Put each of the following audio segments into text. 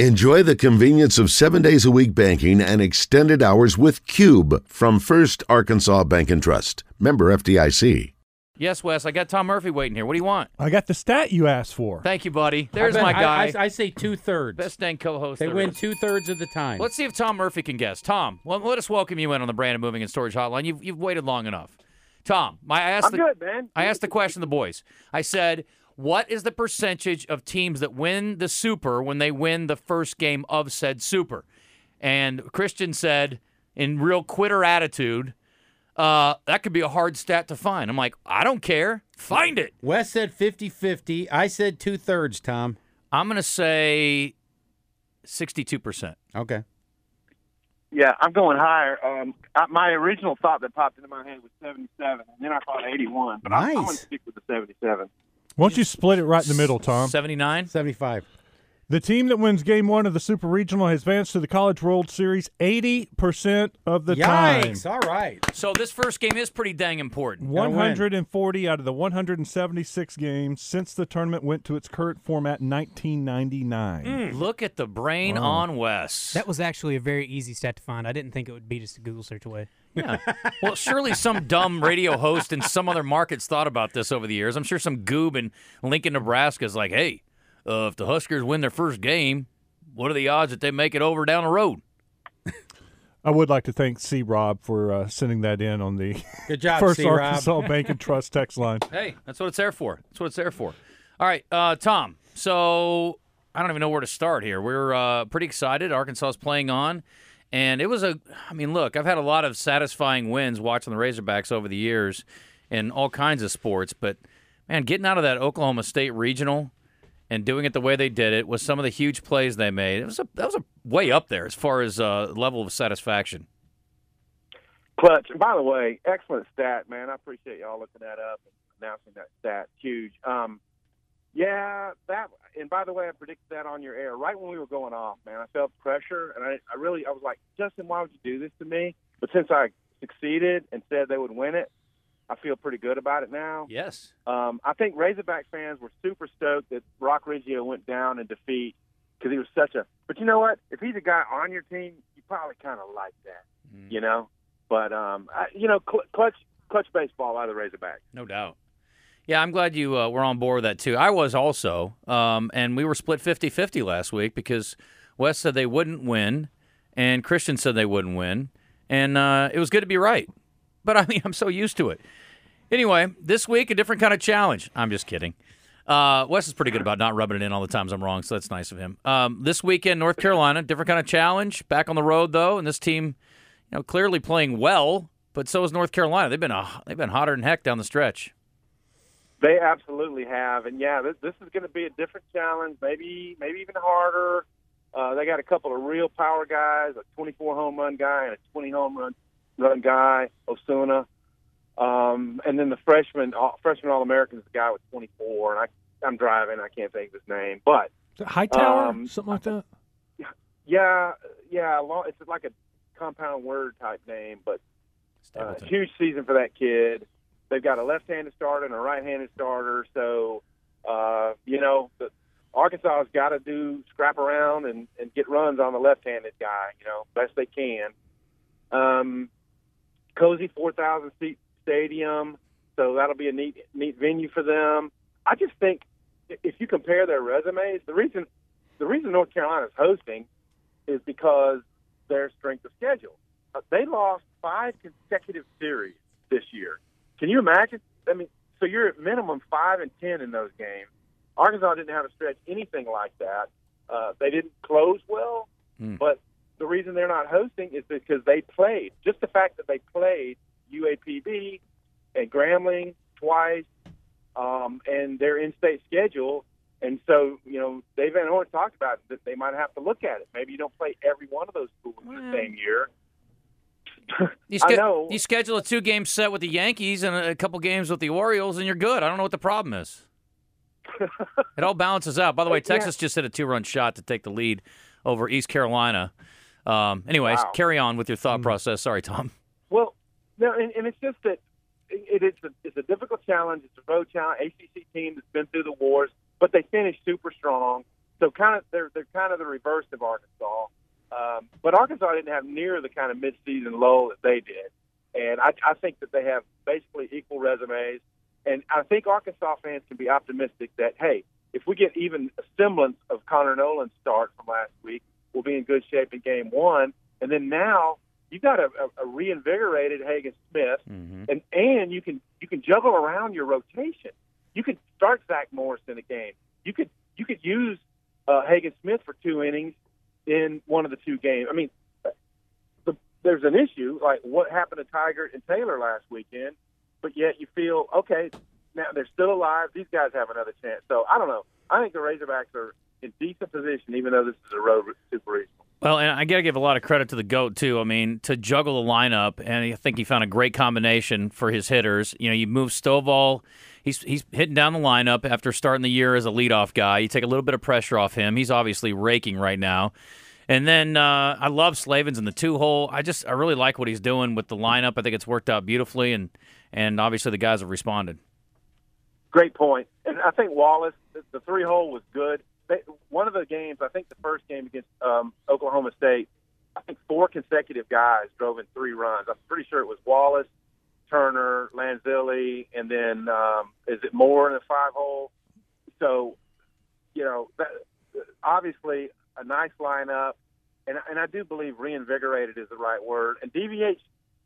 Enjoy the convenience of seven days a week banking and extended hours with Cube from First Arkansas Bank and Trust. Member FDIC. Yes, Wes. I got Tom Murphy waiting here. What do you want? I got the stat you asked for. Thank you, buddy. There's bet- my guy. I, I, I say two thirds. Best dang co-host. They win two thirds of the time. Let's see if Tom Murphy can guess. Tom, well, let us welcome you in on the Brandon Moving and Storage Hotline. You've you've waited long enough. Tom, my, I asked I'm the, good, man. I asked the question to the boys. I said, "What is the percentage of teams that win the Super when they win the first game of said Super?" And Christian said, in real quitter attitude, uh, "That could be a hard stat to find." I'm like, "I don't care. Find it." Wes said 50 50. I said two thirds, Tom. I'm gonna say sixty-two percent. Okay. Yeah, I'm going higher. Um, I, my original thought that popped into my head was 77, and then I thought 81. But I'm, I'm going to stick with the 77. Why don't you split it right in the middle, Tom? Seventy-nine. 75. The team that wins game one of the Super Regional has advanced to the College World Series 80% of the Yikes. time. All right. So this first game is pretty dang important. 140 out of the 176 games since the tournament went to its current format in 1999. Mm. Look at the brain on Wes. That was actually a very easy stat to find. I didn't think it would be just a Google search away. Yeah. Well, surely some dumb radio host in some other markets thought about this over the years. I'm sure some goob in Lincoln, Nebraska is like, hey, uh, if the Huskers win their first game, what are the odds that they make it over down the road? I would like to thank C. Rob for uh, sending that in on the Good job, First C. Rob. Arkansas Bank and Trust text line. Hey, that's what it's there for. That's what it's there for. All right, uh, Tom. So I don't even know where to start here. We're uh, pretty excited. Arkansas is playing on, and it was a. I mean, look, I've had a lot of satisfying wins watching the Razorbacks over the years in all kinds of sports, but man, getting out of that Oklahoma State regional and doing it the way they did it with some of the huge plays they made, it was a that was a way up there as far as uh, level of satisfaction. Clutch. And by the way, excellent stat, man. I appreciate y'all looking that up and announcing that stat. Huge. Um, yeah, that. And by the way, I predicted that on your air right when we were going off, man. I felt pressure, and I, I really, I was like, Justin, why would you do this to me? But since I succeeded and said they would win it, I feel pretty good about it now. Yes. Um, I think Razorback fans were super stoked that Roc Riggio went down in defeat because he was such a. But you know what? If he's a guy on your team, you probably kind of like that, you know. But um, I, you know, cl- clutch clutch baseball out of the Razorback. No doubt. Yeah, I'm glad you uh, were on board with that too. I was also, um, and we were split 50-50 last week because Wes said they wouldn't win, and Christian said they wouldn't win, and uh, it was good to be right. But I mean, I'm so used to it. Anyway, this week a different kind of challenge. I'm just kidding. Uh, Wes is pretty good about not rubbing it in all the times I'm wrong, so that's nice of him. Um, this weekend, North Carolina, different kind of challenge. Back on the road though, and this team, you know, clearly playing well. But so is North Carolina. They've been they've been hotter than heck down the stretch. They absolutely have, and yeah, this, this is going to be a different challenge. Maybe maybe even harder. Uh, they got a couple of real power guys, a 24 home run guy and a 20 home run run guy, Osuna. Um, and then the freshman uh, freshman All American is the guy with 24, and I, I'm driving. I can't think of his name, but Hightower? Um, Something like that? yeah, yeah, lo- it's like a compound word type name, but uh, huge season for that kid. They've got a left-handed starter and a right-handed starter, so uh, you know the, Arkansas has got to do scrap around and, and get runs on the left-handed guy, you know, best they can. Um, cozy 4,000 seat stadium, so that'll be a neat neat venue for them. I just think if you compare their resumes, the reason the reason North Carolina's hosting is because their strength of schedule. Uh, they lost five consecutive series this year. Can you imagine? I mean, so you're at minimum five and ten in those games. Arkansas didn't have to stretch anything like that. Uh, they didn't close well, Hmm. but the reason they're not hosting is because they played. Just the fact that they played UAPB and Grambling twice, um, and their in-state schedule. And so, you know, Dave Van Horn talked about that they might have to look at it. Maybe you don't play every one of those schools in the same year. You, I know. you schedule a two game set with the Yankees and a, a couple games with the Orioles, and you're good. I don't know what the problem is. it all balances out. By the way, Yeah. Texas just hit a two run shot to take the lead over East Carolina. Um, anyways, Wow. carry on with your thought process. Sorry, Tom. Well, no, and, and it's just that it, it's a it's a difficult challenge. It's a road challenge. ACC team that's been through the wars, but they finished super strong. So kind of they're they're kind of the reverse of Arkansas. Um, but Arkansas didn't have near the kind of midseason lull that they did, and I, I think that they have basically equal resumes. And I think Arkansas fans can be optimistic that hey, if we get even a semblance of Connor Noland's start from last week, we'll be in good shape in Game One. And then now you got a, a, a reinvigorated Hagen Smith, Mm-hmm. and and you can you can juggle around your rotation. You could start Zach Morris in a game. You could you could use uh, Hagen Smith for two innings in one of the two games. I mean, the, there's an issue like what happened to Tygart and Taylor last weekend, but yet you feel okay. Now they're still alive. These guys have another chance. So I don't know. I think the Razorbacks are in decent position, even though this is a road super regional. Well, and I got to give a lot of credit to the goat too. I mean, to juggle the lineup, and I think he found a great combination for his hitters. You know, you move Stovall. He's he's hitting down the lineup after starting the year as a leadoff guy. You take a little bit of pressure off him. He's obviously raking right now. And then uh, I love Slavens in the two hole. I just I really like what he's doing with the lineup. I think it's worked out beautifully, and and obviously the guys have responded. Great point. And I think Wallace, the three hole was good. They, one of the games, I think the first game against um, Oklahoma State, I think four consecutive guys drove in three runs. I'm pretty sure it was Wallace, Turner, Lanzilli, and then um, is it Moore in the five hole? So, you know, that, obviously a nice lineup, and and I do believe reinvigorated is the right word. And DVH,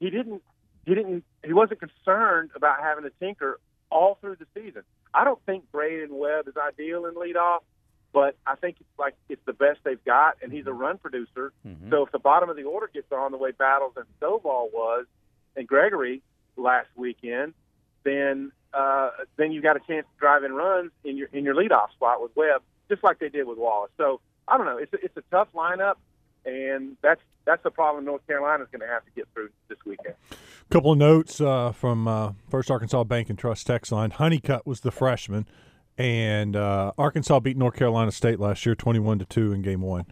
he didn't he didn't he wasn't concerned about having to tinker all through the season. I don't think Braydon Webb is ideal in leadoff, but I think it's like it's the best they've got, and he's a run producer. So if the bottom of the order gets on the way Battles and Stovall was, and Gregory last weekend, then uh, then you got a chance to drive in runs in your in your leadoff spot with Webb, just like they did with Wallace. So I don't know. It's a, it's a tough lineup, and that's that's the problem North Carolina's going to have to get through this weekend. A couple of notes uh, from uh, First Arkansas Bank and Trust text line. Honeycutt was the freshman, and uh, Arkansas beat North Carolina State last year, twenty-one to two in Game One.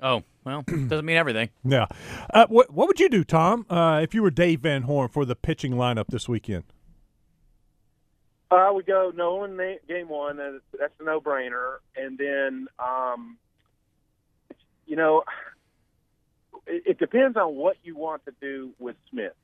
Oh well, doesn't mean everything. Yeah. Uh, what what would you do, Tom, uh, if you were Dave Van Horn for the pitching lineup this weekend? I would go Noland na- game one. That's, that's a no-brainer. And then, um, you know, it, it depends on what you want to do with Smith.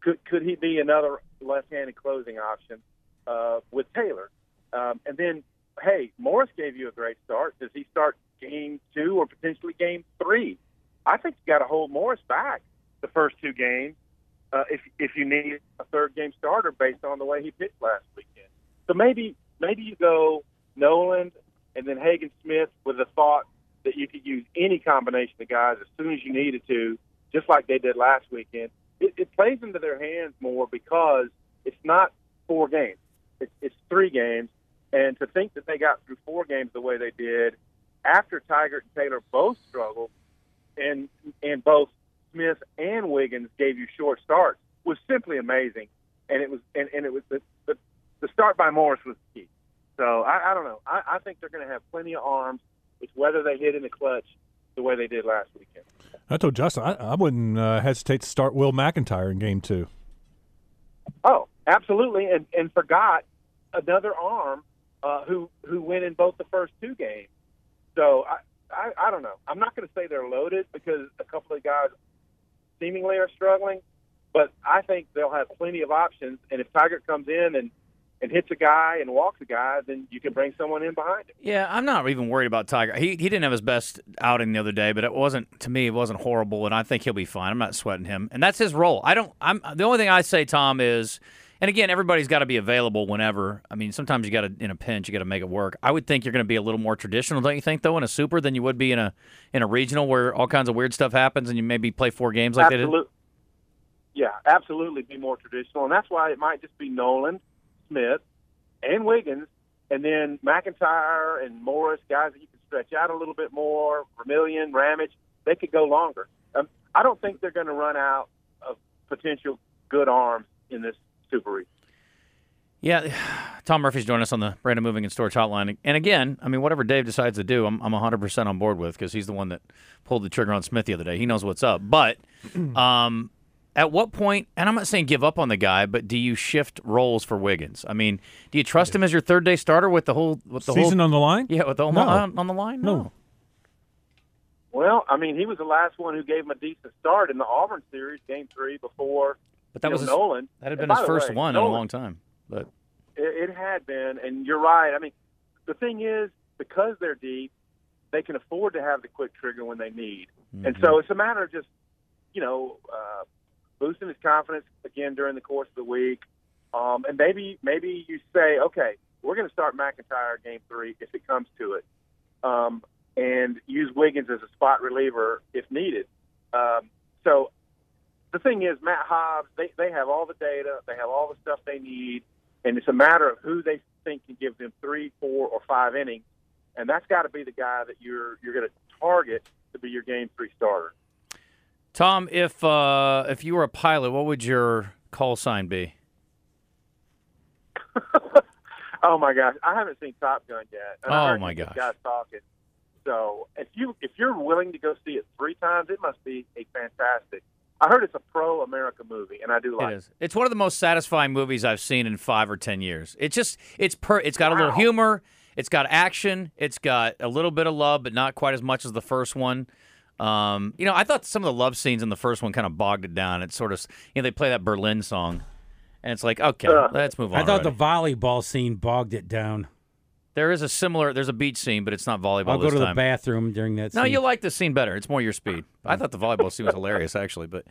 Could could he be another left-handed closing option uh, with Taylor? Um, and then, hey, Morris gave you a great start. Does he start game two or potentially game three? I think you got to hold Morris back the first two games uh, if if you need a third game starter based on the way he pitched last weekend. So maybe maybe you go Noland and then Hagen Smith with the thought that you could use any combination of guys as soon as you needed to, just like they did last weekend. It, it plays into their hands more because it's not four games; it's, it's three games. And to think that they got through four games the way they did after Tygart and Taylor both struggled, and and both Smith and Wiggins gave you short starts was simply amazing. And it was and, and it was the, the the start by Morris was the key. So I, I don't know. I, I think they're going to have plenty of arms. It's whether they hit in the clutch the way they did last weekend. I told Justin I, I wouldn't uh, hesitate to start Will McIntyre in Game Two. Oh, absolutely, and and forgot another arm uh, who who went in both the first two games. So I, I I don't know. I'm not going to say they're loaded because a couple of guys seemingly are struggling, but I think they'll have plenty of options. And if Tygart comes in and and hits a guy and walks a guy, then you can bring someone in behind him. Yeah, I'm not even worried about Tygart. He he didn't have his best outing the other day, but it wasn't to me. It wasn't horrible, and I think he'll be fine. I'm not sweating him, and that's his role. I don't. I'm the only thing I say, Tom, is, and again, everybody's got to be available whenever. I mean, sometimes you got to in a pinch, you got to make it work. I would think you're going to be a little more traditional, don't you think, though, in a super than you would be in a in a regional where all kinds of weird stuff happens, and you maybe play four games like they did. Yeah, absolutely be more traditional, and that's why it might just be Noland, Smith, and Wiggins, and then McIntyre and Morris, guys that you can stretch out a little bit more. Vermillion, Ramage, they could go longer. Um, I don't think they're going to run out of potential good arms in this Super Region. Yeah, Tom Murphy's joining us on the Brandon Moving and Storage Hotline. And again, I mean, whatever Dave decides to do, I'm, I'm 100% on board with because he's the one that pulled the trigger on Smith the other day. He knows what's up. But um, at what point? And I'm not saying give up on the guy, but do you shift roles for Wiggins? I mean, do you trust him as your third day starter with the whole with the Season whole on the line? yeah with the whole No. on, on the line? No. Well, I mean, he was the last one who gave him a decent start in the Auburn series, Game Three, before but that you was know, his, Noland. that had been his first way, one in a long time. But It, it had been, and you're right. I mean, the thing is, because they're deep, they can afford to have the quick trigger when they need, and Mm-hmm. so it's a matter of just, you know, uh, boosting his confidence again during the course of the week, um, and maybe maybe you say, okay, we're going to start McIntyre game three if it comes to it, um, and use Wiggins as a spot reliever if needed. Um, so the thing is, Matt Hobbs, they, they have all the data, they have all the stuff they need, and it's a matter of who they think can give them three, four, or five innings, and that's got to be the guy that you're you're going to target to be your game three starter. Tom, if uh, if you were a pilot, what would your call sign be? oh my gosh, I haven't seen Top Gun yet. Oh, my gosh. guys talking. So if you if you're willing to go see it three times, it must be a fantastic. I heard it's a pro America movie, and I do like It is. It's one of the most satisfying movies I've seen in five or ten years. It's just it's per. It's got a little humor. It's got action. It's got a little bit of love, but not quite as much as the first one. Um, you know, I thought some of the love scenes in the first one kind of bogged it down. It's sort of you know they play that Berlin song, and it's like okay, Uh, let's move on. I thought already. the volleyball scene bogged it down. There is a similar. There's a beach scene, but it's not volleyball I'll go this to the bathroom during that. No, scene. you like the scene better. It's more your speed. I thought the volleyball scene was hilarious, actually, but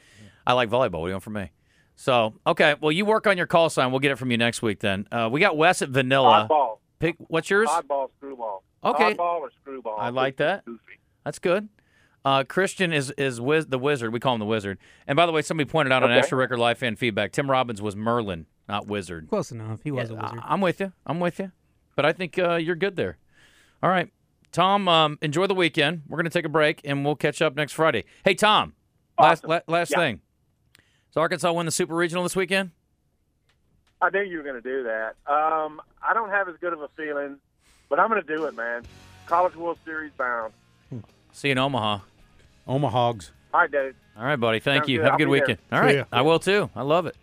I like volleyball. What do you want from me? So, okay. Well, you work on your call sign. We'll get it from you next week then. Uh, we got Wes at Vanilla. oddball, Pick what's yours? oddball, screwball. Okay. oddball or screwball. I like that. Goofy. That's good. Uh, Christian is is wiz- the wizard. We call him the wizard. And by the way, somebody pointed out on Okay. Astro Record Live fan feedback. Tim Robbins was Merlin, not wizard. Close enough. He was a wizard. I- I'm with you. I'm with you. But I think uh, you're good there. All right, Tom. Um, enjoy the weekend. We're gonna take a break and we'll catch up next Friday. Hey, Tom. Last la- last Yeah. thing. Does Arkansas win the Super Regional this weekend? I knew you were going to do that. Um, I don't have as good of a feeling, but I'm going to do it, man. College World Series bound. See you in Omaha. Omahogs. All right, Dave. All right, buddy. Thank Sounds you. good. Have a I'll good be there. weekend. All See right. ya. I will too. I love it.